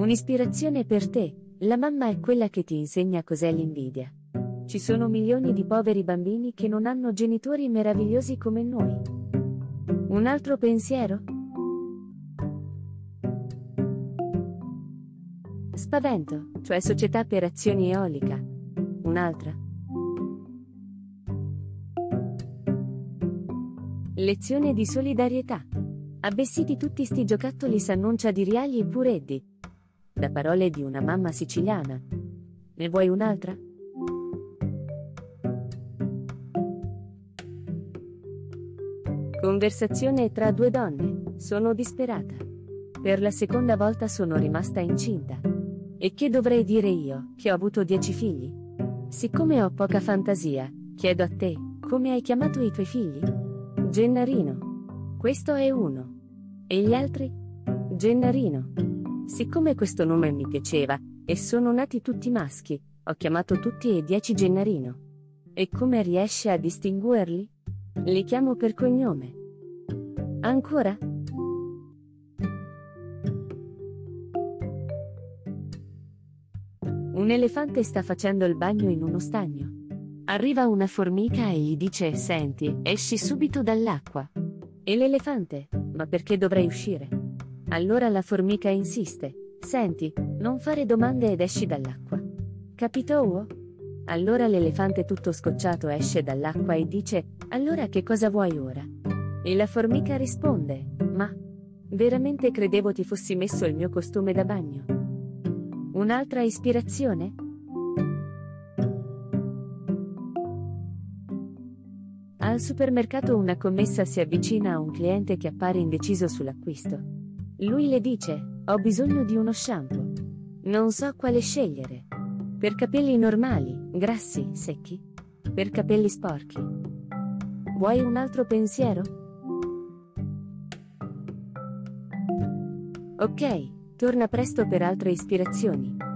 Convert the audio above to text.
Un'ispirazione per te, la mamma è quella che ti insegna cos'è l'invidia. Ci sono milioni di poveri bambini che non hanno genitori meravigliosi come noi. Un altro pensiero? Spavento, cioè società per azioni eolica. Un'altra. Lezione di solidarietà. Abbessiti tutti sti giocattoli s'annuncia di riali e pureddi. Da parole di una mamma siciliana. Ne vuoi un'altra? Conversazione tra due donne. Sono disperata. Per la seconda volta sono rimasta incinta. E che dovrei dire io, che ho avuto dieci figli? Siccome ho poca fantasia, chiedo a te, come hai chiamato i tuoi figli? Gennarino. Questo è uno. E gli altri? Gennarino. Siccome questo nome mi piaceva, e sono nati tutti maschi, ho chiamato tutti e dieci Gennarino. E come riesce a distinguerli? Li chiamo per cognome. Ancora? Un elefante sta facendo il bagno in uno stagno. Arriva una formica e gli dice: Senti, esci subito dall'acqua. E l'elefante: Ma perché dovrei uscire? Allora la formica insiste: Senti, non fare domande ed esci dall'acqua. Capito? Allora l'elefante tutto scocciato esce dall'acqua e dice, allora che cosa vuoi ora? E la formica risponde, ma veramente credevo ti fossi messo il mio costume da bagno. Un'altra ispirazione? Al supermercato una commessa si avvicina a un cliente che appare indeciso sull'acquisto. Lui le dice, ho bisogno di uno shampoo. Non so quale scegliere. Per capelli normali, grassi, secchi? Per capelli sporchi? Vuoi un altro pensiero? Ok, torna presto per altre ispirazioni.